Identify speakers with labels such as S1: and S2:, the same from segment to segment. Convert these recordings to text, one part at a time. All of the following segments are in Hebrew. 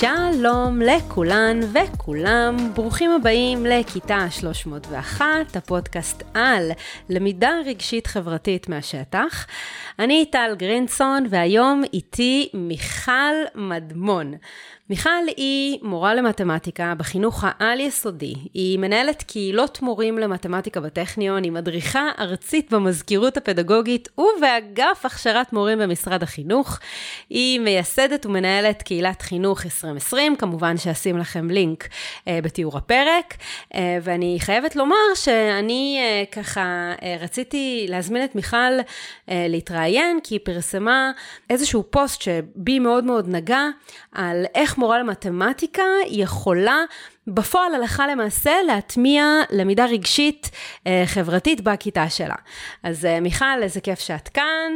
S1: שלום לכולן וכולם, ברוכים הבאים לכיתה 301, הפודקאסט על למידה רגשית חברתית מהשטח. אני טל גרינסון והיום איתי מיכל מדמון. מיכל היא מורה למתמטיקה בחינוך העל-יסודי. היא מנהלת קהילות מורים למתמטיקה בטכניון, היא מדריכה ארצית במזכירות הפדגוגית ובאגף הכשרת מורים במשרד החינוך. היא מייסדת ומנהלת קהילת חינוך 2020, כמובן שאשים לכם לינק אה, בתיאור הפרק. אה, ואני חייבת לומר שאני אה, ככה אה, רציתי להזמין את מיכל אה, להתראיין, כי היא פרסמה איזשהו פוסט שבי מאוד מאוד נגע על איך מורה למתמטיקה יכולה בפועל הלכה למעשה להטמיע למידה רגשית אה, חברתית בכיתה שלה. אז אה, מיכל, איזה כיף שאת כאן.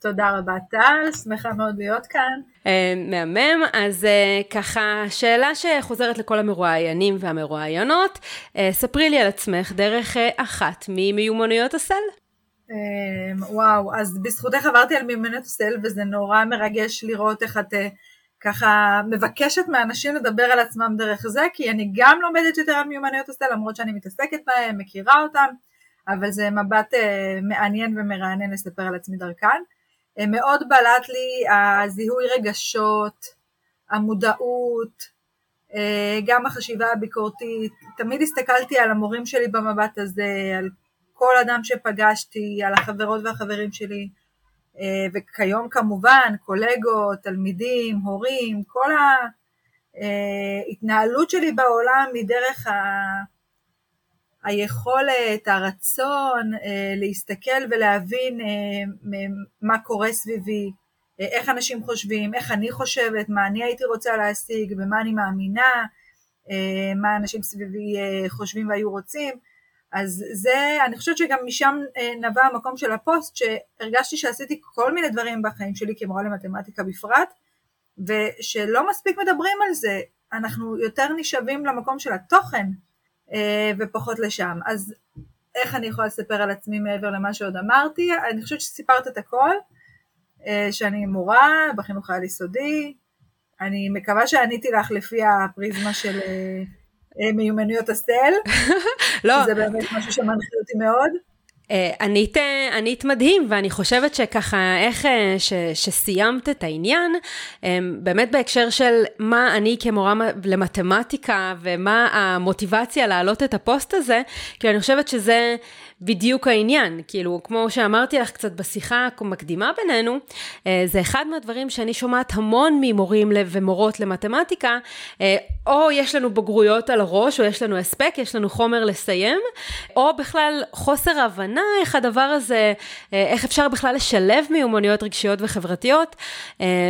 S2: תודה רבה טל, שמחה מאוד להיות כאן.
S1: אה, מהמם, אז ככה, שאלה שחוזרת לכל המרואיינים והמרואיינות, ספרי לי על עצמך דרך אחת ממיומנויות הסל.
S2: וואו, אז בזכותך עברתי על מיומנויות הסל וזה נורא מרגש לראות איך את... ככה מבקשת מאנשים לדבר על עצמם דרך זה, כי אני גם לומדת יותר על מיומנויות הסטל, למרות שאני מתעסקת בהם, מכירה אותם, אבל זה מבט אה, מעניין ומרענן לספר על עצמי דרכן. אה, מאוד בלט לי הזיהוי רגשות, המודעות, אה, גם החשיבה הביקורתית, תמיד הסתכלתי על המורים שלי במבט הזה, על כל אדם שפגשתי, על החברות והחברים שלי, וכיום כמובן קולגות, תלמידים, הורים, כל ההתנהלות שלי בעולם היא דרך ה... היכולת, הרצון אה, להסתכל ולהבין אה, מה קורה סביבי, איך אנשים חושבים, איך אני חושבת, מה אני הייתי רוצה להשיג, במה אני מאמינה, מה אנשים סביבי חושבים והיו רוצים. אז זה, אני חושבת שגם משם אה, נבע המקום של הפוסט, שהרגשתי שעשיתי כל מיני דברים בחיים שלי כמורה למתמטיקה בפרט, ושלא מספיק מדברים על זה, אנחנו יותר נשאבים למקום של התוכן אה, ופחות לשם. אז איך אני יכולה לספר על עצמי מעבר למה שעוד אמרתי? אני חושבת שסיפרת את הכל, אה, שאני מורה בחינוך העל יסודי, אני מקווה שעניתי לך לפי הפריזמה של... אה, מיומנויות הסל. לא. זה באמת משהו שמנחה אותי מאוד.
S1: ענית, אה, ענית מדהים, ואני חושבת שככה, איך אה, ש, שסיימת את העניין, באמת בהקשר של מה אני כמורה למתמטיקה, ומה המוטיבציה להעלות את הפוסט הזה, כי אני חושבת שזה בדיוק העניין, כאילו, כמו שאמרתי לך קצת בשיחה המקדימה בינינו, אה, זה אחד מהדברים שאני שומעת המון ממורים ומורות למתמטיקה, אה, או יש לנו בגרויות על הראש, או יש לנו הספק, יש לנו חומר לסיים, או בכלל חוסר הבנה איך הדבר הזה, אה, איך אפשר בכלל לשלב מיומנויות רגשיות וחברתיות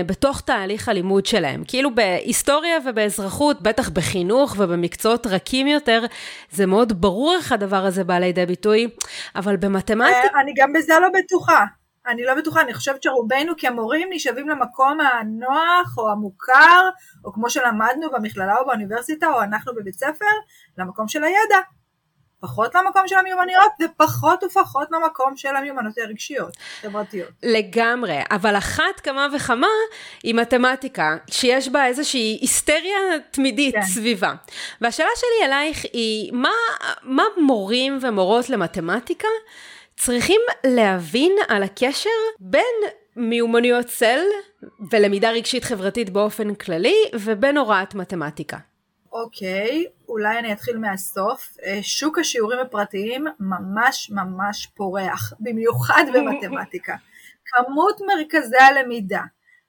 S1: בתוך תהליך הלימוד שלהם. כאילו בהיסטוריה ובאזרחות, בטח בחינוך ובמקצועות רכים יותר, זה מאוד ברור איך הדבר הזה בא לידי ביטוי. אבל במתמטיקה...
S2: אה, אני גם בזה לא בטוחה. אני לא בטוחה, אני חושבת שרובנו כמורים נשאבים למקום הנוח או המוכר, או כמו שלמדנו במכללה או באוניברסיטה, או אנחנו בבית ספר, למקום של הידע. פחות למקום של המיומנויות ופחות ופחות למקום של המיומנויות הרגשיות, חברתיות.
S1: לגמרי, אבל אחת כמה וכמה היא מתמטיקה, שיש בה איזושהי היסטריה תמידית כן. סביבה. והשאלה שלי אלייך היא, מה, מה מורים ומורות למתמטיקה צריכים להבין על הקשר בין מיומנויות צל ולמידה רגשית חברתית באופן כללי ובין הוראת מתמטיקה?
S2: אוקיי, אולי אני אתחיל מהסוף. אה, שוק השיעורים הפרטיים ממש ממש פורח, במיוחד במתמטיקה. כמות מרכזי הלמידה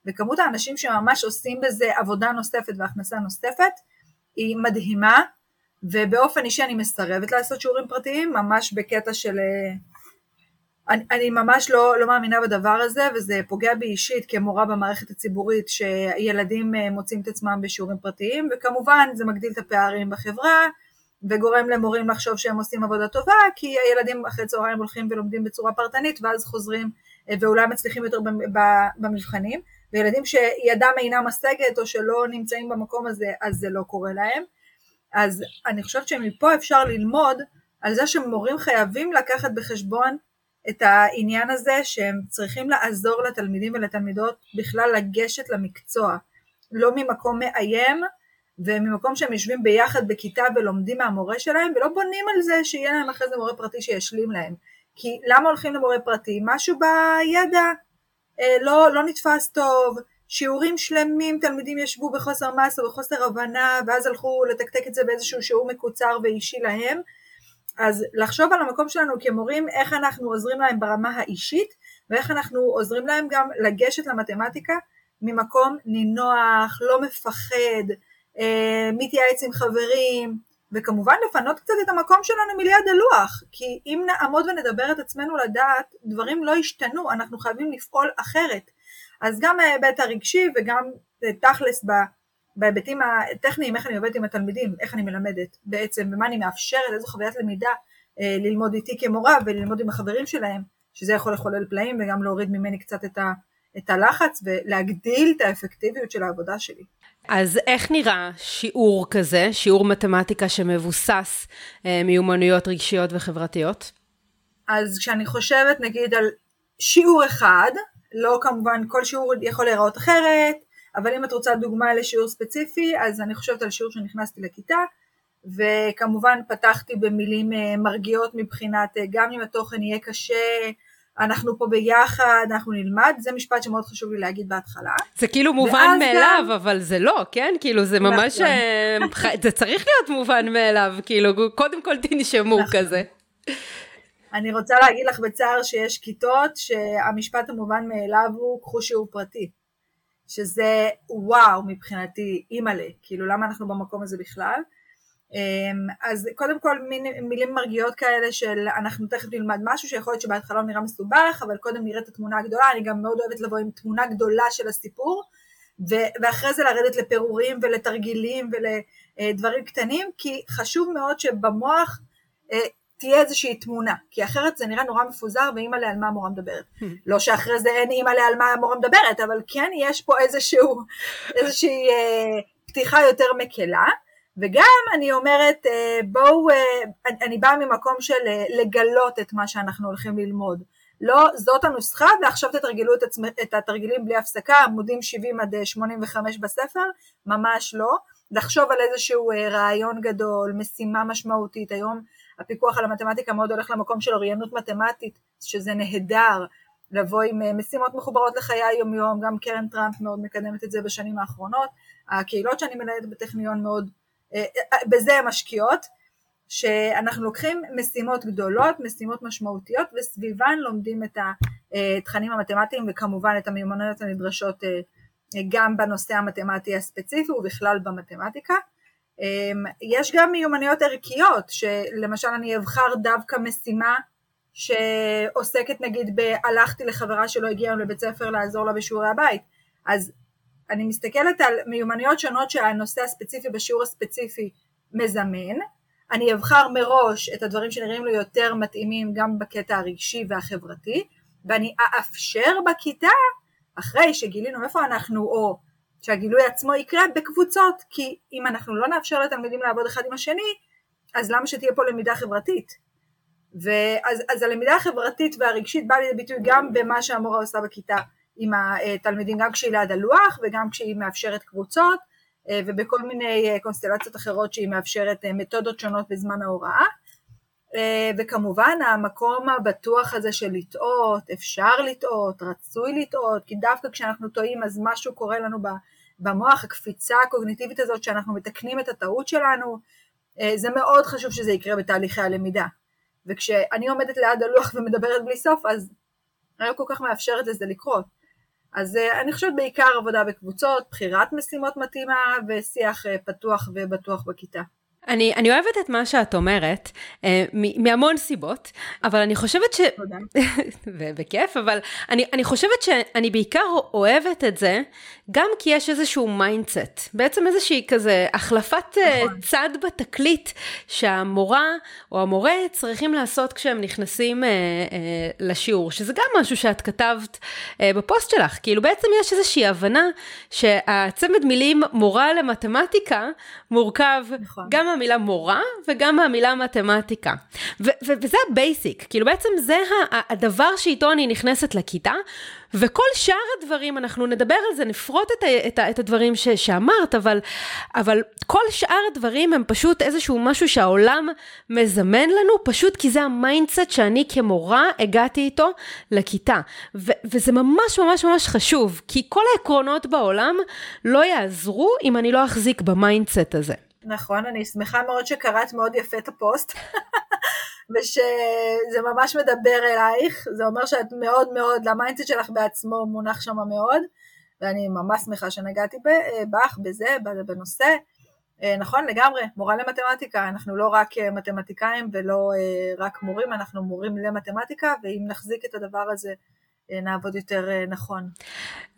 S2: וכמות האנשים שממש עושים בזה עבודה נוספת והכנסה נוספת היא מדהימה, ובאופן אישי אני מסרבת לעשות שיעורים פרטיים, ממש בקטע של אה, אני, אני ממש לא, לא מאמינה בדבר הזה וזה פוגע בי אישית כמורה במערכת הציבורית שילדים אה, מוצאים את עצמם בשיעורים פרטיים וכמובן זה מגדיל את הפערים בחברה וגורם למורים לחשוב שהם עושים עבודה טובה כי הילדים אחרי צהריים הולכים ולומדים בצורה פרטנית ואז חוזרים אה, ואולי מצליחים יותר במבחנים. וילדים שידם אינה משגת או שלא נמצאים במקום הזה אז זה לא קורה להם. אז אני חושבת שמפה אפשר ללמוד על זה שמורים חייבים לקחת בחשבון את העניין הזה שהם צריכים לעזור לתלמידים ולתלמידות בכלל לגשת למקצוע, לא ממקום מאיים, וממקום שהם יושבים ביחד בכיתה ולומדים מהמורה שלהם, ולא בונים על זה שיהיה להם אחרי זה מורה פרטי שישלים להם. כי למה הולכים למורה פרטי? משהו בידע אה, לא, לא נתפס טוב, שיעורים שלמים תלמידים ישבו בחוסר מס או בחוסר הבנה, ואז הלכו לתקתק את זה באיזשהו שיעור מקוצר ואישי להם. אז לחשוב על המקום שלנו כמורים, איך אנחנו עוזרים להם ברמה האישית, ואיך אנחנו עוזרים להם גם לגשת למתמטיקה ממקום נינוח, לא מפחד, אה, מתייעץ עם חברים, וכמובן לפנות קצת את המקום שלנו מליד הלוח, כי אם נעמוד ונדבר את עצמנו לדעת, דברים לא ישתנו, אנחנו חייבים לפעול אחרת. אז גם ההיבט הרגשי וגם אה, תכלס בהיבטים הטכניים, איך אני עובדת עם התלמידים, איך אני מלמדת בעצם, ומה אני מאפשרת, איזו חוויית למידה אה, ללמוד איתי כמורה וללמוד עם החברים שלהם, שזה יכול לחולל פלאים וגם להוריד ממני קצת את, ה, את הלחץ ולהגדיל את האפקטיביות של העבודה שלי.
S1: אז איך נראה שיעור כזה, שיעור מתמטיקה שמבוסס אה, מיומנויות רגשיות וחברתיות?
S2: אז כשאני חושבת נגיד על שיעור אחד, לא כמובן כל שיעור יכול להיראות אחרת, אבל אם את רוצה דוגמה לשיעור ספציפי, אז אני חושבת על שיעור שנכנסתי לכיתה, וכמובן פתחתי במילים אה, מרגיעות מבחינת אה, גם אם התוכן יהיה קשה, אנחנו פה ביחד, אנחנו נלמד, זה משפט שמאוד חשוב לי להגיד בהתחלה.
S1: זה כאילו מובן מאליו, גם... אבל זה לא, כן? כאילו זה ממש, נכון. אה, זה צריך להיות מובן מאליו, כאילו קודם כל תנשמו נכון. כזה.
S2: אני רוצה להגיד לך בצער שיש כיתות שהמשפט המובן מאליו הוא קחו שיעור פרטי. שזה וואו מבחינתי, אימא'לה, כאילו למה אנחנו במקום הזה בכלל? אמ, אז קודם כל מין, מילים מרגיעות כאלה של אנחנו תכף נלמד משהו שיכול להיות שבהתחלה נראה מסובך אבל קודם נראה את התמונה הגדולה, אני גם מאוד אוהבת לבוא עם תמונה גדולה של הסיפור ו- ואחרי זה לרדת לפירורים ולתרגילים ולדברים קטנים כי חשוב מאוד שבמוח אה, תהיה איזושהי תמונה, כי אחרת זה נראה נורא מפוזר ואימא על מה המורה מדברת. Hmm. לא שאחרי זה אין אימא על מה המורה מדברת, אבל כן יש פה איזשהו, איזושהי אה, פתיחה יותר מקלה. וגם אני אומרת, אה, בואו, אה, אני באה ממקום של אה, לגלות את מה שאנחנו הולכים ללמוד. לא, זאת הנוסחה ועכשיו תתרגלו את, עצמ, את התרגילים בלי הפסקה, עמודים 70 עד 85 בספר, ממש לא. לחשוב על איזשהו רעיון גדול, משימה משמעותית, היום הפיקוח על המתמטיקה מאוד הולך למקום של אוריינות מתמטית, שזה נהדר, לבוא עם משימות מחוברות לחיי היומיום, גם קרן טראמפ מאוד מקדמת את זה בשנים האחרונות, הקהילות שאני מנהלת בטכניון מאוד אה, אה, בזה הן משקיעות, שאנחנו לוקחים משימות גדולות, משימות משמעותיות, וסביבן לומדים את התכנים המתמטיים וכמובן את המיומנויות הנדרשות אה, גם בנושא המתמטי הספציפי ובכלל במתמטיקה. יש גם מיומנויות ערכיות, שלמשל אני אבחר דווקא משימה שעוסקת נגיד ב"הלכתי לחברה שלא הגיעה לבית ספר לעזור לה בשיעורי הבית", אז אני מסתכלת על מיומנויות שונות שהנושא הספציפי בשיעור הספציפי מזמן, אני אבחר מראש את הדברים שנראים לי יותר מתאימים גם בקטע הרגשי והחברתי, ואני אאפשר בכיתה, אחרי שגילינו איפה אנחנו, או שהגילוי עצמו יקרה בקבוצות, כי אם אנחנו לא נאפשר לתלמידים לעבוד אחד עם השני, אז למה שתהיה פה למידה חברתית? ואז אז הלמידה החברתית והרגשית באה לידי ביטוי גם במה שהמורה עושה בכיתה, עם התלמידים גם כשהיא ליד הלוח וגם כשהיא מאפשרת קבוצות אה, ובכל מיני אה, קונסטלציות אחרות שהיא מאפשרת אה, מתודות שונות בזמן ההוראה וכמובן המקום הבטוח הזה של לטעות, אפשר לטעות, רצוי לטעות, כי דווקא כשאנחנו טועים אז משהו קורה לנו במוח, הקפיצה הקוגניטיבית הזאת שאנחנו מתקנים את הטעות שלנו, זה מאוד חשוב שזה יקרה בתהליכי הלמידה. וכשאני עומדת ליד הלוח ומדברת בלי סוף, אז אני לא כל כך מאפשרת לזה לקרות. אז אה, אני חושבת בעיקר עבודה בקבוצות, בחירת משימות מתאימה ושיח אה, פתוח ובטוח בכיתה.
S1: אני, אני אוהבת את מה שאת אומרת, אה, מהמון סיבות, אבל אני חושבת ש... תודה. בכיף, אבל אני, אני חושבת שאני בעיקר אוהבת את זה, גם כי יש איזשהו mindset, בעצם איזושהי כזה החלפת אה, נכון. צד בתקליט שהמורה או המורה צריכים לעשות כשהם נכנסים אה, אה, לשיעור, שזה גם משהו שאת כתבת אה, בפוסט שלך, כאילו בעצם יש איזושהי הבנה שהצמד מילים מורה למתמטיקה מורכב נכון. גם מהמילה מורה וגם מהמילה מתמטיקה. ו- ו- וזה ה-basic, כאילו בעצם זה הדבר שאיתו אני נכנסת לכיתה, וכל שאר הדברים, אנחנו נדבר על זה, נפרוט את, ה- את, ה- את הדברים ש- שאמרת, אבל, אבל כל שאר הדברים הם פשוט איזשהו משהו שהעולם מזמן לנו, פשוט כי זה ה-mindset שאני כמורה הגעתי איתו לכיתה. ו- וזה ממש ממש ממש חשוב, כי כל העקרונות בעולם לא יעזרו אם אני לא אחזיק ב-mindset הזה.
S2: נכון, אני שמחה מאוד שקראת מאוד יפה את הפוסט, ושזה ממש מדבר אלייך, זה אומר שאת מאוד מאוד, ל-mindset שלך בעצמו מונח שם מאוד, ואני ממש שמחה שנגעתי בך, בזה, בנושא. אה, נכון, לגמרי, מורה למתמטיקה, אנחנו לא רק אה, מתמטיקאים ולא אה, רק מורים, אנחנו מורים למתמטיקה, ואם נחזיק את הדבר הזה אה, נעבוד יותר אה, נכון.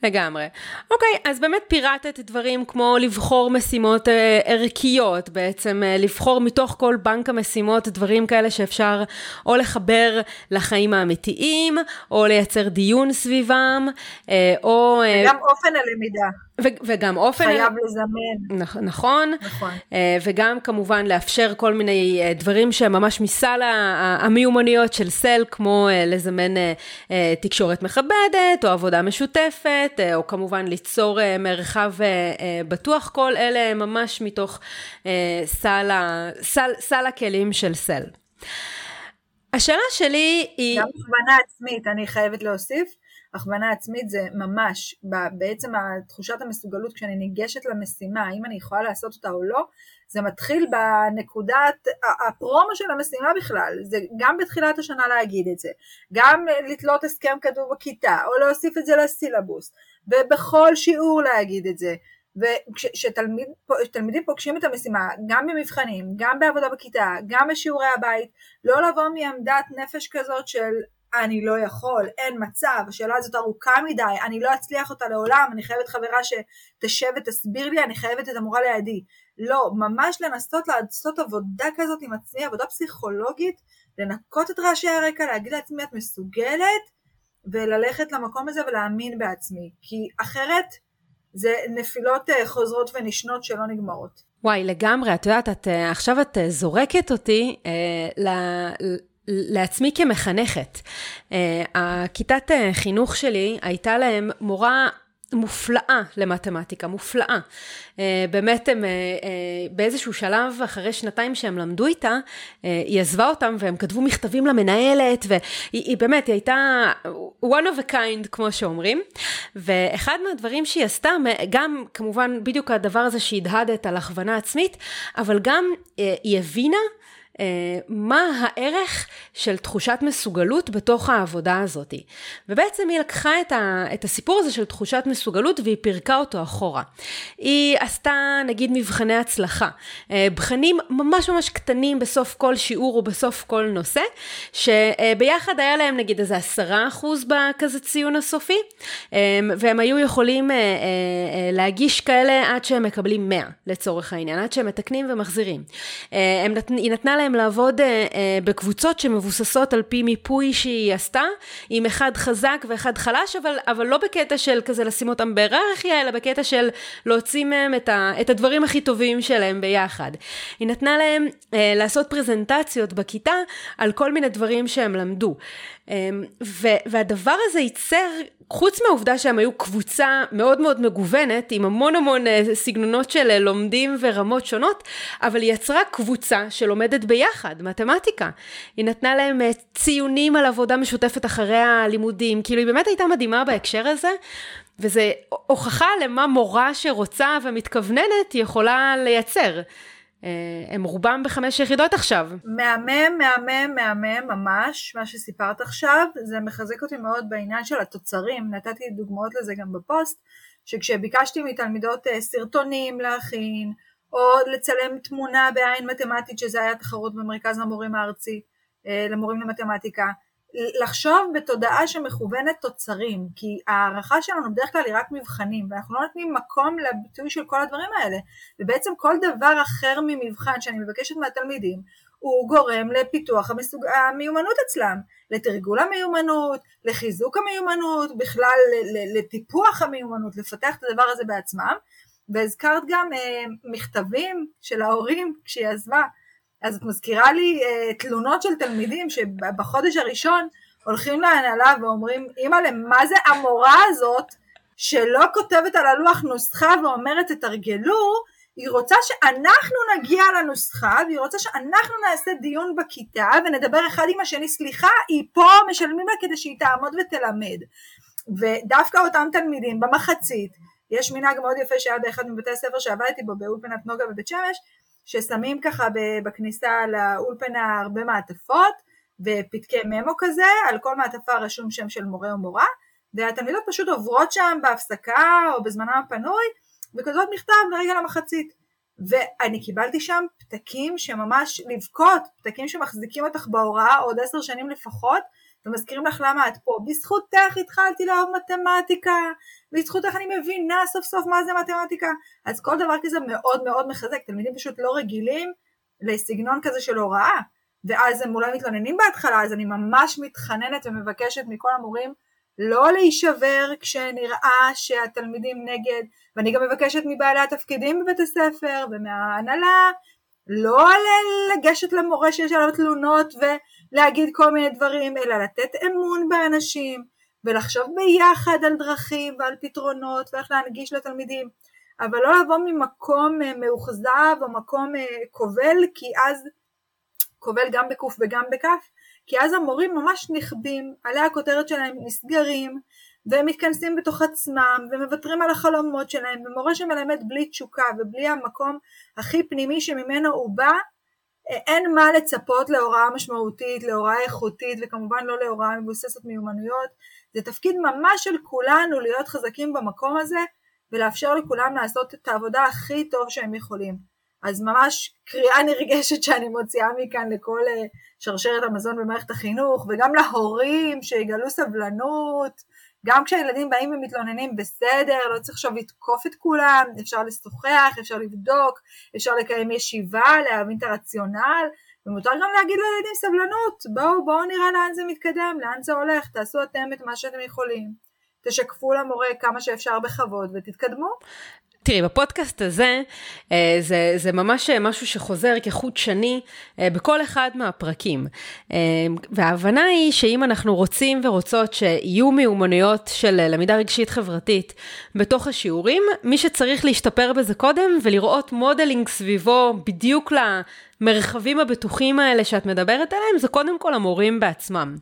S1: לגמרי. אוקיי, אז באמת פירטת דברים כמו לבחור משימות אה, ערכיות, בעצם אה, לבחור מתוך כל בנק המשימות דברים כאלה שאפשר או לחבר לחיים האמיתיים, או לייצר דיון סביבם, אה, או...
S2: אה, וגם אופן הלמידה.
S1: ו- וגם אופן...
S2: חייב לזמן.
S1: נכ- נכון.
S2: נכון.
S1: אה, וגם כמובן לאפשר כל מיני אה, דברים שהם ממש מסל המיומנויות של סל, כמו אה, לזמן תקשורת מכבדת, או עבודה משותפת, או כמובן ליצור מרחב בטוח, כל אלה הם ממש מתוך סל, ה- סל, סל הכלים של סל. השאלה שלי היא...
S2: גם הכוונה עצמית, אני חייבת להוסיף. הכוונה עצמית זה ממש, בעצם תחושת המסוגלות כשאני ניגשת למשימה, האם אני יכולה לעשות אותה או לא, זה מתחיל בנקודת הפרומו של המשימה בכלל, זה גם בתחילת השנה להגיד את זה, גם לתלות הסכם כדור בכיתה, או להוסיף את זה לסילבוס, ובכל שיעור להגיד את זה, וכשתלמידים פוגשים את המשימה, גם במבחנים, גם בעבודה בכיתה, גם בשיעורי הבית, לא לבוא מעמדת נפש כזאת של אני לא יכול, אין מצב, השאלה הזאת ארוכה מדי, אני לא אצליח אותה לעולם, אני חייבת חברה שתשב ותסביר לי, אני חייבת את המורה לידי. לא, ממש לנסות לעשות עבודה כזאת עם עצמי, עבודה פסיכולוגית, לנקות את רעשי הרקע, להגיד לעצמי את מסוגלת, וללכת למקום הזה ולהאמין בעצמי, כי אחרת זה נפילות אה, חוזרות ונשנות שלא נגמרות.
S1: וואי, לגמרי, את יודעת, את, אה, עכשיו את אה, זורקת אותי אה, ל... לעצמי כמחנכת. הכיתת חינוך שלי הייתה להם מורה מופלאה למתמטיקה, מופלאה. באמת הם באיזשהו שלב, אחרי שנתיים שהם למדו איתה, היא עזבה אותם והם כתבו מכתבים למנהלת, והיא באמת, היא הייתה one of a kind, כמו שאומרים. ואחד מהדברים שהיא עשתה, גם כמובן בדיוק הדבר הזה שהדהדת על הכוונה עצמית, אבל גם היא הבינה מה הערך של תחושת מסוגלות בתוך העבודה הזאת. ובעצם היא לקחה את, ה, את הסיפור הזה של תחושת מסוגלות והיא פירקה אותו אחורה. היא עשתה נגיד מבחני הצלחה, בחנים ממש ממש קטנים בסוף כל שיעור או בסוף כל נושא, שביחד היה להם נגיד איזה עשרה אחוז בכזה ציון הסופי, והם היו יכולים להגיש כאלה עד שהם מקבלים 100 לצורך העניין, עד שהם מתקנים ומחזירים. היא נתנה להם להם לעבוד uh, uh, בקבוצות שמבוססות על פי מיפוי שהיא עשתה, עם אחד חזק ואחד חלש, אבל, אבל לא בקטע של כזה לשים אותם בהיררכיה, אלא בקטע של להוציא מהם את, ה, את הדברים הכי טובים שלהם ביחד. היא נתנה להם uh, לעשות פרזנטציות בכיתה על כל מיני דברים שהם למדו. Um, ו, והדבר הזה ייצר חוץ מהעובדה שהם היו קבוצה מאוד מאוד מגוונת, עם המון המון סגנונות של לומדים ורמות שונות, אבל היא יצרה קבוצה שלומדת ביחד, מתמטיקה. היא נתנה להם ציונים על עבודה משותפת אחרי הלימודים, כאילו היא באמת הייתה מדהימה בהקשר הזה, וזה הוכחה למה מורה שרוצה ומתכווננת יכולה לייצר. הם רובם בחמש יחידות עכשיו.
S2: מהמם, מהמם, מהמם, ממש, מה שסיפרת עכשיו, זה מחזק אותי מאוד בעניין של התוצרים, נתתי דוגמאות לזה גם בפוסט, שכשביקשתי מתלמידות סרטונים להכין, או לצלם תמונה בעין מתמטית, שזה היה תחרות במרכז המורים הארצי למורים למתמטיקה, לחשוב בתודעה שמכוונת תוצרים, כי ההערכה שלנו בדרך כלל היא רק מבחנים, ואנחנו לא נותנים מקום לביטוי של כל הדברים האלה, ובעצם כל דבר אחר ממבחן שאני מבקשת מהתלמידים, הוא גורם לפיתוח המסוג... המיומנות אצלם, לתרגול המיומנות, לחיזוק המיומנות, בכלל לטיפוח המיומנות, לפתח את הדבר הזה בעצמם, והזכרת גם אה, מכתבים של ההורים כשהיא עזבה, אז את מזכירה לי אה, תלונות של תלמידים שבחודש הראשון הולכים להנהלה ואומרים, אימא'לה, מה זה המורה הזאת שלא כותבת על הלוח נוסחה ואומרת תתרגלו, היא רוצה שאנחנו נגיע לנוסחה והיא רוצה שאנחנו נעשה דיון בכיתה ונדבר אחד עם השני, סליחה, היא פה משלמים לה כדי שהיא תעמוד ותלמד. ודווקא אותם תלמידים במחצית, יש מנהג מאוד יפה שהיה באחד מבתי הספר שעבדתי בו באולפנת נוגה בבית שמש, ששמים ככה בכניסה לאולפנה הרבה מעטפות ופתקי ממו כזה, על כל מעטפה רשום שם של מורה או מורה, והתלמידות פשוט עוברות שם בהפסקה או בזמנם הפנוי וכותבות מכתב לרגע למחצית. ואני קיבלתי שם פתקים שממש לבכות, פתקים שמחזיקים אותך בהוראה עוד עשר שנים לפחות, ומזכירים לך למה את פה. בזכותך התחלתי לאהוב מתמטיקה, בזכותך אני מבינה סוף סוף מה זה מתמטיקה. אז כל דבר כזה מאוד מאוד מחזק, תלמידים פשוט לא רגילים לסגנון כזה של הוראה, ואז הם אולי מתלוננים בהתחלה, אז אני ממש מתחננת ומבקשת מכל המורים לא להישבר כשנראה שהתלמידים נגד, ואני גם מבקשת מבעלי התפקידים בבית הספר ומההנהלה לא לגשת למורה שיש עליו תלונות ולהגיד כל מיני דברים, אלא לתת אמון באנשים ולחשוב ביחד על דרכים ועל פתרונות ואיך להנגיש לתלמידים, אבל לא לבוא ממקום אה, מאוכזב או מקום אה, כובל, כי אז, כובל גם בקוף וגם בכף, כי אז המורים ממש נכבים, עלי הכותרת שלהם נסגרים, והם מתכנסים בתוך עצמם, ומוותרים על החלומות שלהם, ומורה שמלמד בלי תשוקה ובלי המקום הכי פנימי שממנו הוא בא, אין מה לצפות להוראה משמעותית, להוראה איכותית, וכמובן לא להוראה מבוססת מיומנויות. זה תפקיד ממש של כולנו להיות חזקים במקום הזה, ולאפשר לכולם לעשות את העבודה הכי טוב שהם יכולים. אז ממש קריאה נרגשת שאני מוציאה מכאן לכל אה, שרשרת המזון במערכת החינוך, וגם להורים שיגלו סבלנות, גם כשהילדים באים ומתלוננים בסדר, לא צריך עכשיו לתקוף את כולם, אפשר לשוחח, אפשר לבדוק, אפשר לקיים ישיבה, להבין את הרציונל, ומותר גם להגיד לילדים סבלנות, בואו בואו נראה לאן זה מתקדם, לאן זה הולך, תעשו אתם את מה שאתם יכולים, תשקפו למורה כמה שאפשר בכבוד ותתקדמו.
S1: תראי, בפודקאסט הזה, אה, זה, זה ממש משהו שחוזר כחוט שני אה, בכל אחד מהפרקים. אה, וההבנה היא שאם אנחנו רוצים ורוצות שיהיו מיומנויות של למידה רגשית חברתית בתוך השיעורים, מי שצריך להשתפר בזה קודם ולראות modeling סביבו בדיוק המרחבים הבטוחים האלה שאת מדברת עליהם, זה קודם כל המורים בעצמם.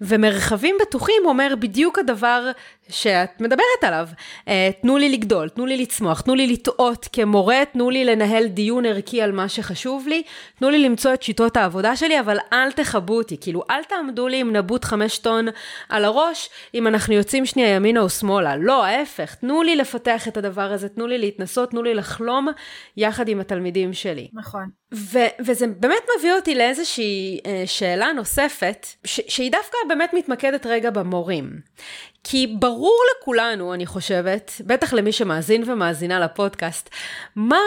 S1: ומרחבים בטוחים אומר בדיוק הדבר שאת מדברת עליו. אה, תנו לי לגדול, תנו לי לצמוח, תנו לי לטעות כמורה, תנו לי לנהל דיון ערכי על מה שחשוב לי, תנו לי למצוא את שיטות העבודה שלי, אבל אל תכבו אותי, כאילו אל תעמדו לי עם נבוט חמש טון על הראש, אם אנחנו יוצאים שנייה ימינה או שמאלה. לא, ההפך, תנו לי לפתח את הדבר הזה, תנו לי להתנסות, תנו לי לחלום יחד עם התלמידים שלי.
S2: נכון.
S1: ו- וזה באמת מביא אותי לאיזושהי אה, שאלה נוספת, ש- שהיא דווקא באמת מתמקדת רגע במורים. כי ברור לכולנו, אני חושבת, בטח למי שמאזין ומאזינה לפודקאסט, מה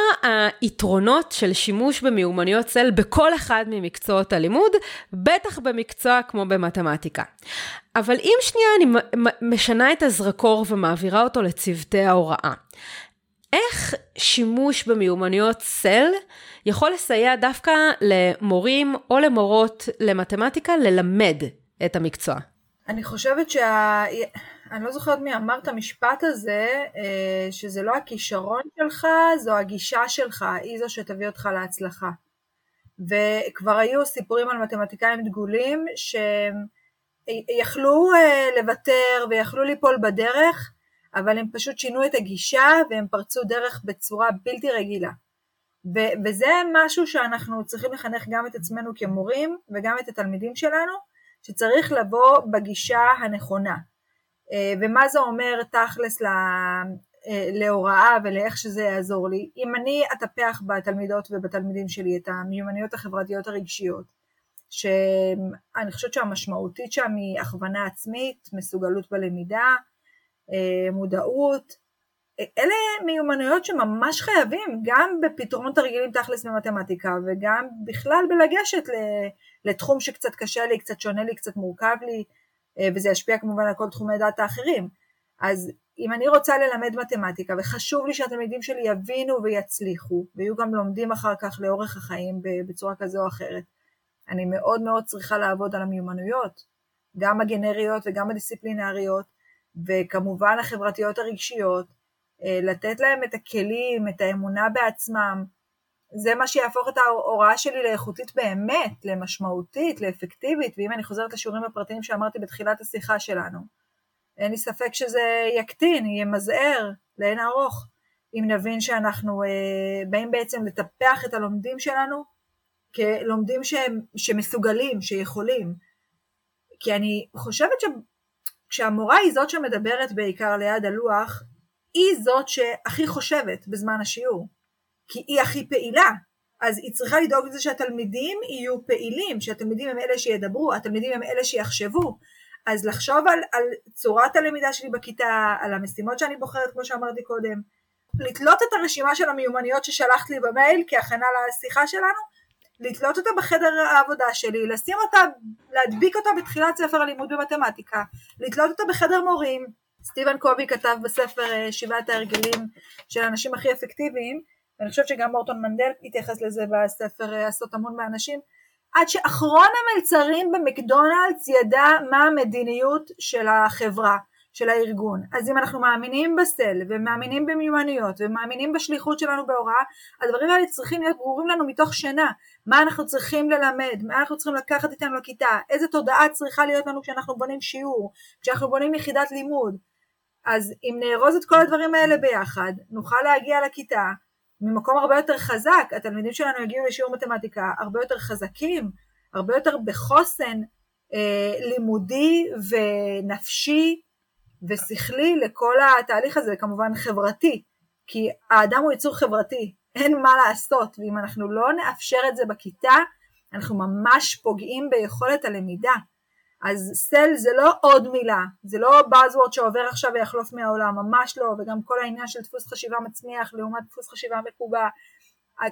S1: היתרונות של שימוש במיומנויות צל בכל אחד ממקצועות הלימוד, בטח במקצוע כמו במתמטיקה. אבל אם שנייה אני משנה את הזרקור ומעבירה אותו לצוותי ההוראה, איך שימוש במיומנויות צל יכול לסייע דווקא למורים או למורות למתמטיקה ללמד את המקצוע?
S2: אני חושבת שה... אני לא זוכרת מי אמר את המשפט הזה, אה, שזה לא הכישרון שלך, זו הגישה שלך, היא זו שתביא אותך להצלחה. וכבר היו סיפורים על מתמטיקאים דגולים שיכלו אה, לוותר ויכלו ליפול בדרך, אבל הם פשוט שינו את הגישה והם פרצו דרך בצורה בלתי רגילה. ו- וזה משהו שאנחנו צריכים לחנך גם את עצמנו כמורים וגם את התלמידים שלנו, שצריך לבוא בגישה הנכונה. אה, ומה זה אומר תכלס אה, להוראה ולאיך שזה יעזור לי. אם אני אטפח בתלמידות ובתלמידים שלי את המיומנויות החברתיות הרגשיות, שאני חושבת שהמשמעותית שם היא הכוונה עצמית, מסוגלות בלמידה, אה, מודעות, אלה מיומנויות שממש חייבים גם בפתרון תרגילים תכלס במתמטיקה וגם בכלל בלגשת לתחום שקצת קשה לי, קצת שונה לי, קצת מורכב לי וזה ישפיע כמובן על כל תחומי דעת האחרים. אז אם אני רוצה ללמד מתמטיקה וחשוב לי שהתלמידים שלי יבינו ויצליחו ויהיו גם לומדים אחר כך לאורך החיים בצורה כזו או אחרת, אני מאוד מאוד צריכה לעבוד על המיומנויות, גם הגנריות וגם הדיסציפלינריות וכמובן החברתיות הרגשיות, אה, לתת להם את הכלים, את האמונה בעצמם, זה מה שיהפוך את ההוראה שלי לאיכותית באמת, למשמעותית, לאפקטיבית, ואם אני חוזרת לשיעורים הפרטיים שאמרתי בתחילת השיחה שלנו, אין לי ספק שזה יקטין, ימזער לאין ארוך, אם נבין שאנחנו אה, באים בעצם לטפח את הלומדים שלנו כלומדים שהם, שמסוגלים, שיכולים. כי אני חושבת שכשהמורה היא זאת שמדברת בעיקר ליד הלוח, היא זאת שהכי חושבת בזמן השיעור. כי היא הכי פעילה, אז היא צריכה לדאוג לזה שהתלמידים יהיו פעילים, שהתלמידים הם אלה שידברו, התלמידים הם אלה שיחשבו, אז לחשוב על, על צורת הלמידה שלי בכיתה, על המשימות שאני בוחרת כמו שאמרתי קודם, לתלות את הרשימה של המיומנויות ששלחת לי במייל כהכנה לשיחה שלנו, לתלות אותה בחדר העבודה שלי, לשים אותה, להדביק אותה בתחילת ספר הלימוד במתמטיקה, לתלות אותה בחדר מורים, סטיבן קובי כתב בספר אה, שבעת ההרגלים של האנשים הכי אפקטיביים, ואני חושבת שגם מורטון מנדל התייחס לזה בספר אה, עשות המון מאנשים, עד שאחרון המלצרים במקדונלדס ידע מה המדיניות של החברה, של הארגון. אז אם אנחנו מאמינים בסל, ומאמינים במיומנויות, ומאמינים בשליחות שלנו בהוראה, הדברים האלה צריכים להיות ברורים לנו מתוך שינה. מה אנחנו צריכים ללמד, מה אנחנו צריכים לקחת איתנו לכיתה, איזה תודעה צריכה להיות לנו כשאנחנו בונים שיעור, כשאנחנו בונים יחידת לימוד. אז אם נארוז את כל הדברים האלה ביחד, נוכל להגיע לכיתה ממקום הרבה יותר חזק, התלמידים שלנו יגיעו לשיעור מתמטיקה הרבה יותר חזקים, הרבה יותר בחוסן אה, לימודי ונפשי ושכלי לכל התהליך הזה, כמובן חברתי, כי האדם הוא יצור חברתי, אין מה לעשות, ואם אנחנו לא נאפשר את זה בכיתה, אנחנו ממש פוגעים ביכולת הלמידה. אז סל זה לא עוד מילה, זה לא Buzzword שעובר עכשיו ויחלוף מהעולם, ממש לא, וגם כל העניין של דפוס חשיבה מצמיח לעומת דפוס חשיבה מקובע,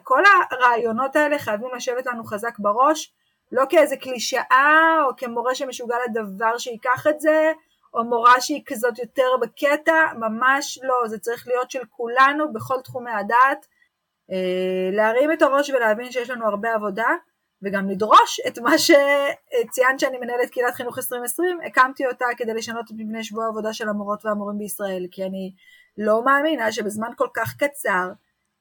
S2: כל הרעיונות האלה חייבים לשבת לנו חזק בראש, לא כאיזה קלישאה או כמורה שמשוגע לדבר שייקח את זה, או מורה שהיא כזאת יותר בקטע, ממש לא, זה צריך להיות של כולנו בכל תחומי הדעת, אה, להרים את הראש ולהבין שיש לנו הרבה עבודה, וגם לדרוש את מה שציינת שאני מנהלת קהילת חינוך 2020, הקמתי אותה כדי לשנות את מבנה שבוע העבודה של המורות והמורים בישראל, כי אני לא מאמינה שבזמן כל כך קצר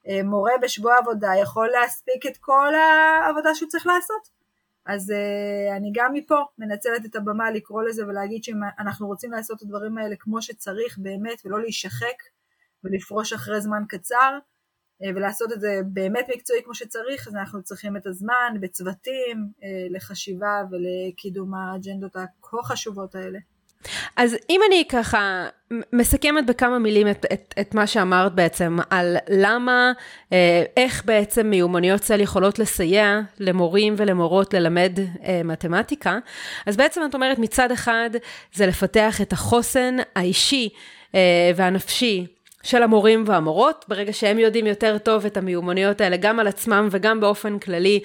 S2: אה, מורה בשבוע עבודה יכול להספיק את כל העבודה שהוא צריך לעשות. אז uh, אני גם מפה מנצלת את הבמה לקרוא לזה ולהגיד שאנחנו רוצים לעשות את הדברים האלה כמו שצריך באמת ולא להישחק ולפרוש אחרי זמן קצר, אה, ולעשות את זה באמת מקצועי כמו שצריך, אז אנחנו צריכים את הזמן בצוותים אה, לחשיבה ולקידום האג'נדות הכה חשובות האלה.
S1: אז אם אני ככה מסכמת בכמה מילים את, את, את מה שאמרת בעצם על למה, אה, איך בעצם מיומנויות צל יכולות לסייע למורים ולמורות ללמד מתמטיקה, אז בעצם את אומרת מצד אחד זה לפתח את החוסן האישי והנפשי של המורים והמורות, ברגע שהם יודעים יותר טוב את המיומנויות האלה גם על עצמם וגם באופן כללי,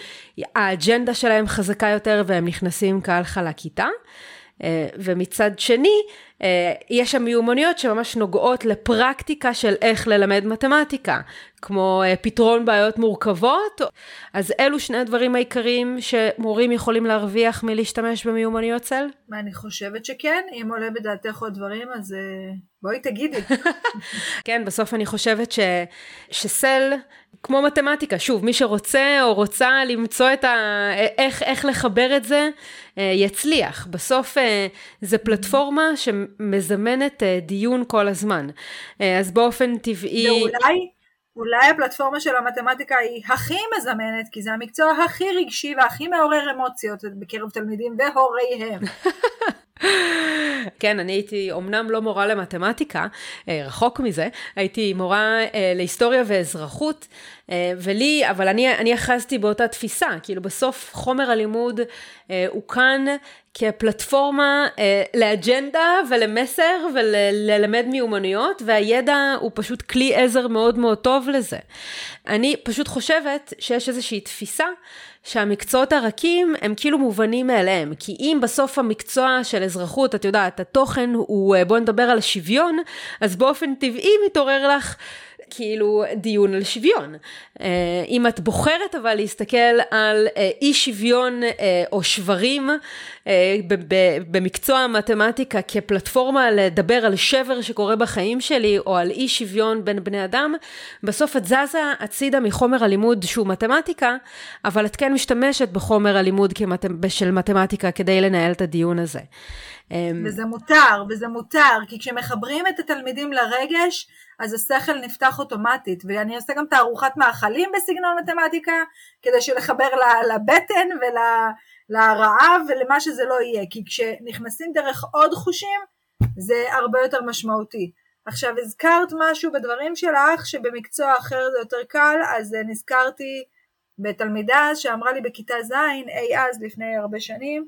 S1: האג'נדה שלהם חזקה יותר והם נכנסים כהלכה לכיתה. אה, ומצד שני, יש שם מיומנויות שממש נוגעות לפרקטיקה של איך ללמד מתמטיקה, כמו אה, פתרון בעיות מורכבות. אז אלו שני הדברים העיקריים שמורים יכולים להרוויח מלהשתמש במיומנויות צל?
S2: אני חושבת שכן, אם עולה בדעתך עוד דברים, אז בואי תגידי.
S1: כן, בסוף אני חושבת ש... שסל, כמו מתמטיקה, שוב, מי שרוצה או רוצה למצוא את ה... איך, איך לחבר את זה, אה, יצליח. בסוף אה, זה פלטפורמה שמזמנת אה, דיון כל הזמן. אז באופן טבעי...
S2: ואולי... אולי הפלטפורמה של המתמטיקה היא הכי מזמנת, כי זה המקצוע הכי רגשי והכי מעורר אמוציות בקרב תלמידים והוריהם.
S1: כן, אני הייתי אומנם לא מורה למתמטיקה, אה, רחוק מזה, הייתי מורה אה, להיסטוריה ואזרחות, אה, ולי, אבל אני, אני אחזתי באותה תפיסה, כאילו בסוף חומר הלימוד הוא כאן כפלטפורמה לאג'נדה ולמסר וללמד מיומנויות, והידע הוא פשוט כלי עזר מאוד מאוד טוב לזה. אני פשוט חושבת שיש איזושהי תפיסה שהמקצועות הרכים הם כאילו מובנים מאליהם. כי אם בסוף המקצוע של אזרחות, את יודעת, התוכן הוא, אה, בוא נדבר על שוויון, אז באופן טבעי מתעורר לך כאילו דיון על שוויון. אה, אם את בוחרת אבל להסתכל על אה, אי שוויון אה, או שברים במקצוע המתמטיקה כפלטפורמה לדבר על שבר שקורה בחיים שלי או על אי שוויון בין בני אדם, בסוף את זזה הצידה מחומר הלימוד שהוא מתמטיקה, אבל את כן משתמשת בחומר הלימוד כמת... של מתמטיקה כדי לנהל את הדיון הזה.
S2: וזה מותר, וזה מותר, כי כשמחברים את התלמידים לרגש, אז השכל נפתח אוטומטית, ואני עושה גם תערוכת מאכלים בסגנון מתמטיקה, כדי שלחבר לבטן ולרעב ולמה שזה לא יהיה, כי כשנכנסים דרך עוד חושים, זה הרבה יותר משמעותי. עכשיו הזכרת משהו בדברים שלך שבמקצוע אחר זה יותר קל, אז נזכרתי בתלמידה שאמרה לי בכיתה ז', אי אז לפני הרבה שנים,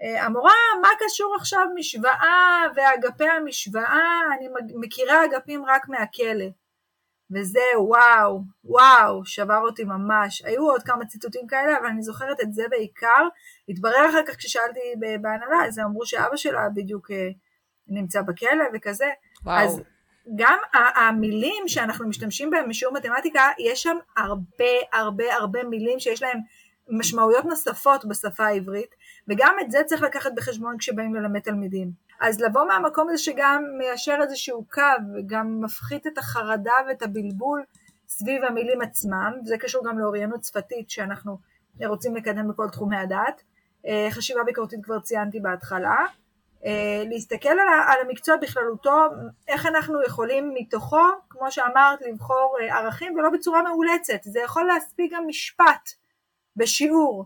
S2: המורה, מה קשור עכשיו משוואה ואגפי המשוואה? אני מכירה אגפים רק מהכלא. וזה וואו, וואו, שבר אותי ממש. היו עוד כמה ציטוטים כאלה, אבל אני זוכרת את זה בעיקר. התברר אחר כך כששאלתי בהנהלה, אז אמרו שאבא שלה בדיוק אה, נמצא בכלא וכזה. וואו. אז גם המילים שאנחנו משתמשים בהם משיעור מתמטיקה, יש שם הרבה הרבה הרבה מילים שיש להם משמעויות נוספות בשפה העברית, וגם את זה צריך לקחת בחשבון כשבאים ללמד תלמידים. אז לבוא מהמקום הזה שגם מיישר איזשהו קו, וגם מפחית את החרדה ואת הבלבול סביב המילים עצמם, זה קשור גם לאוריינות שפתית שאנחנו רוצים לקדם בכל תחומי הדת. אה, חשיבה ביקורתית כבר ציינתי בהתחלה. אה, להסתכל על המקצוע בכללותו, איך אנחנו יכולים מתוכו, כמו שאמרת, לבחור אה, ערכים ולא בצורה מאולצת. זה יכול להספיק גם משפט בשיעור,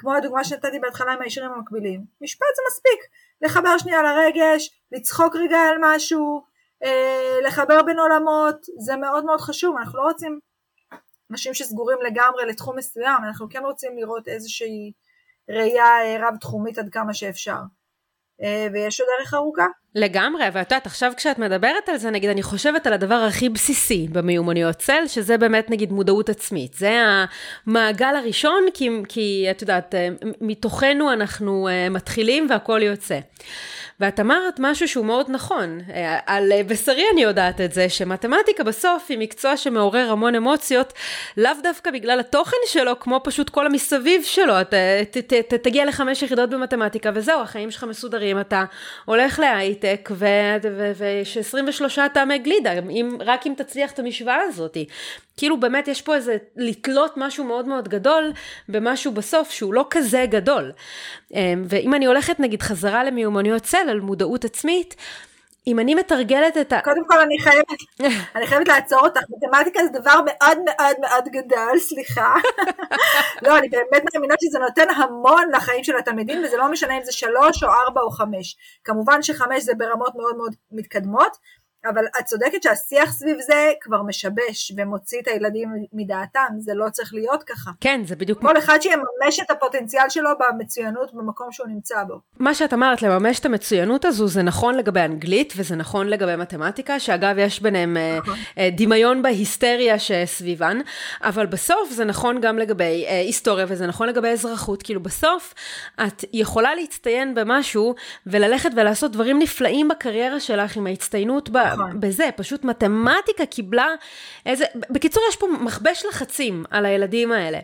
S2: כמו הדוגמה שנתתי בהתחלה עם הישירים המקבילים, משפט זה מספיק, לחבר שנייה לרגש, לצחוק רגע על משהו, אה, לחבר בין עולמות, זה מאוד מאוד חשוב, אנחנו לא רוצים אנשים שסגורים לגמרי לתחום מסוים, אנחנו כן רוצים לראות איזושהי ראייה אה, רב תחומית עד כמה שאפשר. אה, ויש עוד דרך ארוכה.
S1: לגמרי, ואת יודעת, עכשיו כשאת מדברת על זה, נגיד, אני חושבת על הדבר הכי בסיסי במיומנויות צל, שזה באמת, נגיד, מודעות עצמית. זה המעגל הראשון, כי, כי את יודעת, אה, מתוכנו אנחנו אה, מתחילים והכל יוצא. ואת אמרת משהו שהוא מאוד נכון, אה, על בשרי אני יודעת את זה, שמתמטיקה בסוף היא מקצוע שמעורר המון אמוציות, לאו דווקא בגלל התוכן שלו, כמו פשוט כל המסביב שלו, אתה ת, ת, ת, תגיע לחמש יחידות במתמטיקה וזהו, החיים שלך מסודרים, אתה הולך להייטק ויש 23 טעמי גלידה, אם, רק אם תצליח את המשוואה הזאת. כאילו באמת יש פה איזה לתלות משהו מאוד מאוד גדול במשהו בסוף שהוא לא כזה גדול. אמ, ואם אני הולכת נגיד חזרה למיומנויות צל על מודעות עצמית, אם אני מתרגלת את ה...
S2: קודם כל אני חייבת, אני חייבת לעצור אותך, מתמטיקה זה דבר מאוד מאוד מאוד גדול, סליחה. לא, אני באמת מאמינה שזה נותן המון לחיים של התלמידים, וזה לא משנה אם זה שלוש או ארבע או חמש. כמובן שחמש זה ברמות מאוד מאוד מתקדמות, אבל את צודקת שהשיח סביב זה כבר משבש ומוציא את הילדים מדעתם, זה לא צריך להיות ככה.
S1: כן, זה בדיוק...
S2: כל אחד שיממש את הפוטנציאל שלו במצוינות במקום שהוא נמצא בו.
S1: מה שאת אמרת, לממש את המצוינות הזו, זה נכון לגבי אנגלית וזה נכון לגבי מתמטיקה, שאגב יש ביניהם אה, נכון. uh, דמיון בהיסטריה שסביבן, אבל בסוף זה נכון גם לגבי uh, היסטוריה וזה נכון לגבי אזרחות, כאילו בסוף את יכולה להצטיין במשהו וללכת ולעשות דברים נפלאים בקריירה שלך עם ההצטיינות ב... נכון. בזה, פשוט מתמטיקה קיבלה איזה, בקיצור יש פה מכבש לחצים על הילדים האלה.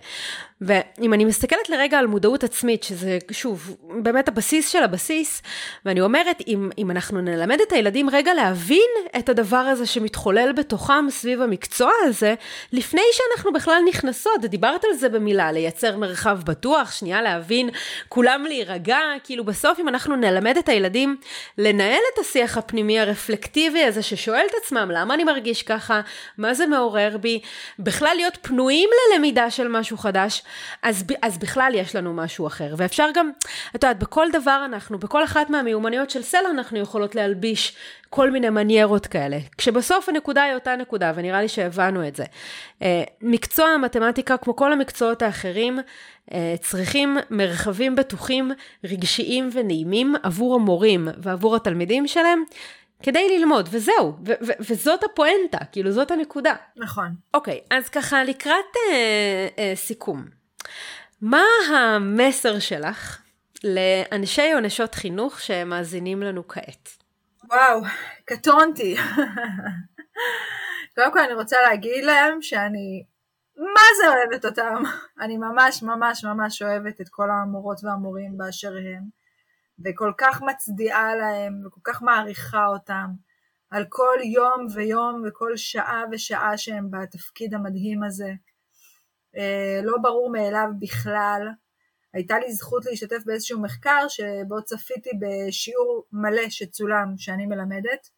S1: ואם אני מסתכלת לרגע על מודעות עצמית, שזה שוב, באמת הבסיס של הבסיס, ואני אומרת, אם, אם אנחנו נלמד את הילדים רגע להבין את הדבר הזה שמתחולל בתוכם סביב המקצוע הזה, לפני שאנחנו בכלל נכנסות, דיברת על זה במילה, לייצר מרחב בטוח, שנייה להבין, כולם להירגע, כאילו בסוף אם אנחנו נלמד את הילדים לנהל את השיח הפנימי הרפלקטיבי הזה ששואל את עצמם, למה אני מרגיש ככה, מה זה מעורר בי, בכלל להיות פנויים ללמידה של משהו חדש, אז, אז בכלל יש לנו משהו אחר. ואפשר גם, את יודעת, בכל דבר אנחנו, בכל אחת מהמיומנויות של סלע אנחנו יכולות להלביש כל מיני מניירות כאלה. כשבסוף הנקודה היא אותה נקודה, ונראה לי שהבנו את זה. אה, מקצוע המתמטיקה, כמו כל המקצועות האחרים, אה, צריכים מרחבים בטוחים, רגשיים ונעימים עבור המורים ועבור התלמידים שלהם. כדי ללמוד, וזהו, ו- ו- וזאת הפואנטה, כאילו זאת הנקודה.
S2: נכון.
S1: אוקיי, אז ככה לקראת אה, אה, סיכום. מה המסר שלך לאנשי או נשות חינוך שמאזינים לנו כעת?
S2: וואו, קטונתי. קודם כל אני רוצה להגיד להם שאני מה זה אוהבת אותם. אני ממש ממש ממש אוהבת את כל המורות והמורים באשר הם, וכל כך מצדיעה להם, וכל כך מעריכה אותם, על כל יום ויום וכל שעה ושעה שהם בתפקיד המדהים הזה. אה, לא ברור מאליו בכלל. הייתה לי זכות להשתתף באיזשהו מחקר שבו צפיתי בשיעור מלא שצולם שאני מלמדת,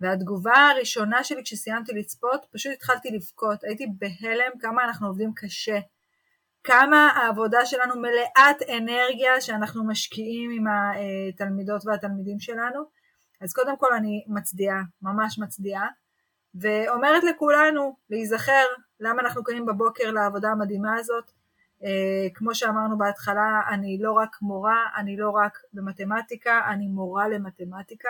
S2: והתגובה הראשונה שלי כשסיימתי לצפות, פשוט התחלתי לבכות, הייתי בהלם כמה אנחנו עובדים קשה, כמה העבודה שלנו מלאת אנרגיה שאנחנו משקיעים עם התלמידות והתלמידים שלנו, אז קודם כל אני מצדיעה, ממש מצדיעה, ואומרת לכולנו להיזכר למה אנחנו קמים בבוקר לעבודה המדהימה הזאת, Uh, כמו שאמרנו בהתחלה, אני לא רק מורה, אני לא רק במתמטיקה, אני מורה למתמטיקה.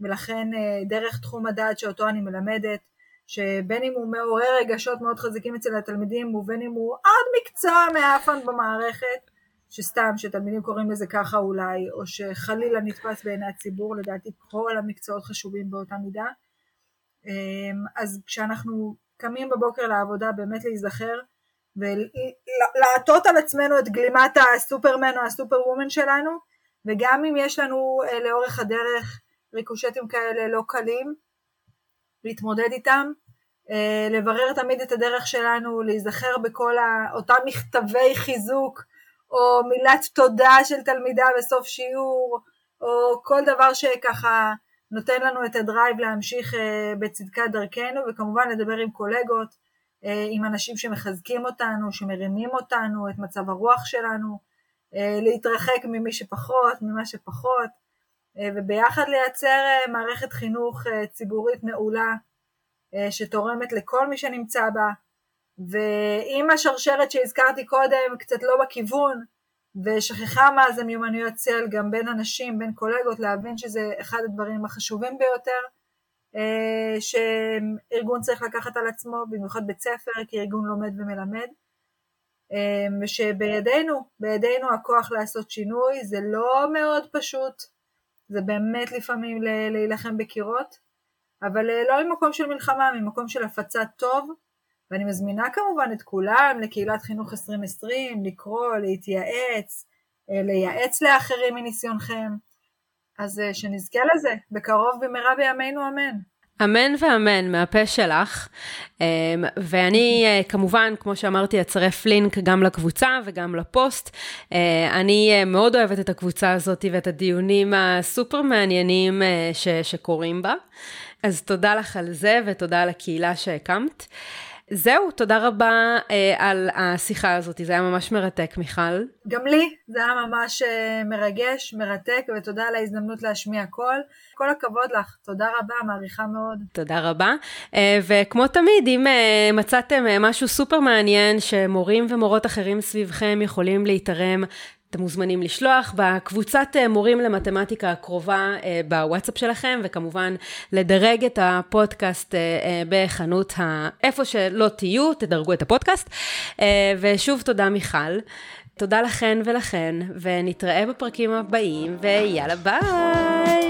S2: ולכן אה, דרך תחום הדעת שאותו אני מלמדת, שבין אם הוא מעורר רגשות מאוד חזקים אצל התלמידים ובין אם הוא עוד מקצוע מאפן במערכת, שסתם שתלמידים קוראים לזה ככה אולי, או שחלילה נתפס בעיני הציבור, לדעתי כל המקצועות חשובים באותה מידה. אמ, אז כשאנחנו קמים בבוקר לעבודה באמת להיזכר ולעטות על עצמנו את גלימת הסופרמן או הסופר וומן שלנו, וגם אם יש לנו אה, לאורך הדרך ריקושטים כאלה לא קלים, להתמודד איתם, אה, לברר תמיד את הדרך שלנו, להיזכר בכל אותם מכתבי חיזוק, או מילת תודה של תלמידה בסוף שיעור, או כל דבר שככה נותן לנו את הדרייב להמשיך אה, בצדקת דרכנו, וכמובן לדבר עם קולגות, אה, עם אנשים שמחזקים אותנו, שמרימים אותנו, את מצב הרוח שלנו, להתרחק ממי שפחות, ממה שפחות. אה, וביחד לייצר אה, מערכת חינוך אה, ציבורית נעולה שתורמת לכל מי שנמצא בה ואם השרשרת שהזכרתי קודם קצת לא בכיוון ושכחה מה זה מיומנויות צל גם בין אנשים, בין קולגות, להבין שזה אחד הדברים החשובים ביותר שארגון צריך לקחת על עצמו, במיוחד בית ספר, כי ארגון לומד ומלמד, ושבידינו, בידינו הכוח לעשות שינוי, זה לא מאוד פשוט, זה באמת לפעמים להילחם בקירות, אבל אה, לא ממקום של מלחמה, ממקום של הפצת טוב, ואני מזמינה כמובן את כולם לקהילת חינוך 2020, לקרוא, להתייעץ, אה, לייעץ לאחרים מניסיונכם, אז אה, שנזכה לזה, בקרוב במהרה בימינו אמן.
S1: אמן ואמן מהפה שלך, אמ, ואני אה, כמובן, כמו שאמרתי, אצרף לינק גם לקבוצה וגם לפוסט. אני מאוד אוהבת את הקבוצה הזאת ואת הדיונים הסופר מעניינים ש- שקורים בה. אז תודה לך על זה ותודה על הקהילה שהקמת. זהו, תודה רבה אה, על השיחה הזאת, זה היה ממש מרתק, מיכל.
S2: גם לי, זה היה ממש אה, מרגש, מרתק, ותודה על ההזדמנות להשמיע קול. כל הכבוד לך, תודה רבה, מעריכה מאוד.
S1: תודה רבה, אה, וכמו תמיד, אם אה, מצאתם אה, משהו סופר מעניין שמורים ומורות אחרים סביבכם יכולים להתערם, אתם מוזמנים לשלוח בקבוצת אה, מורים למתמטיקה הקרובה אה, בוואטסאפ שלכם, וכמובן לדרג את הפודקאסט אה, בחנות ה... איפה שלא תהיו, תדרגו את הפודקאסט. ושוב תודה מיכל. תודה לכן ולכן, ונתראה בפרקים הבאים, ויאללה ביי!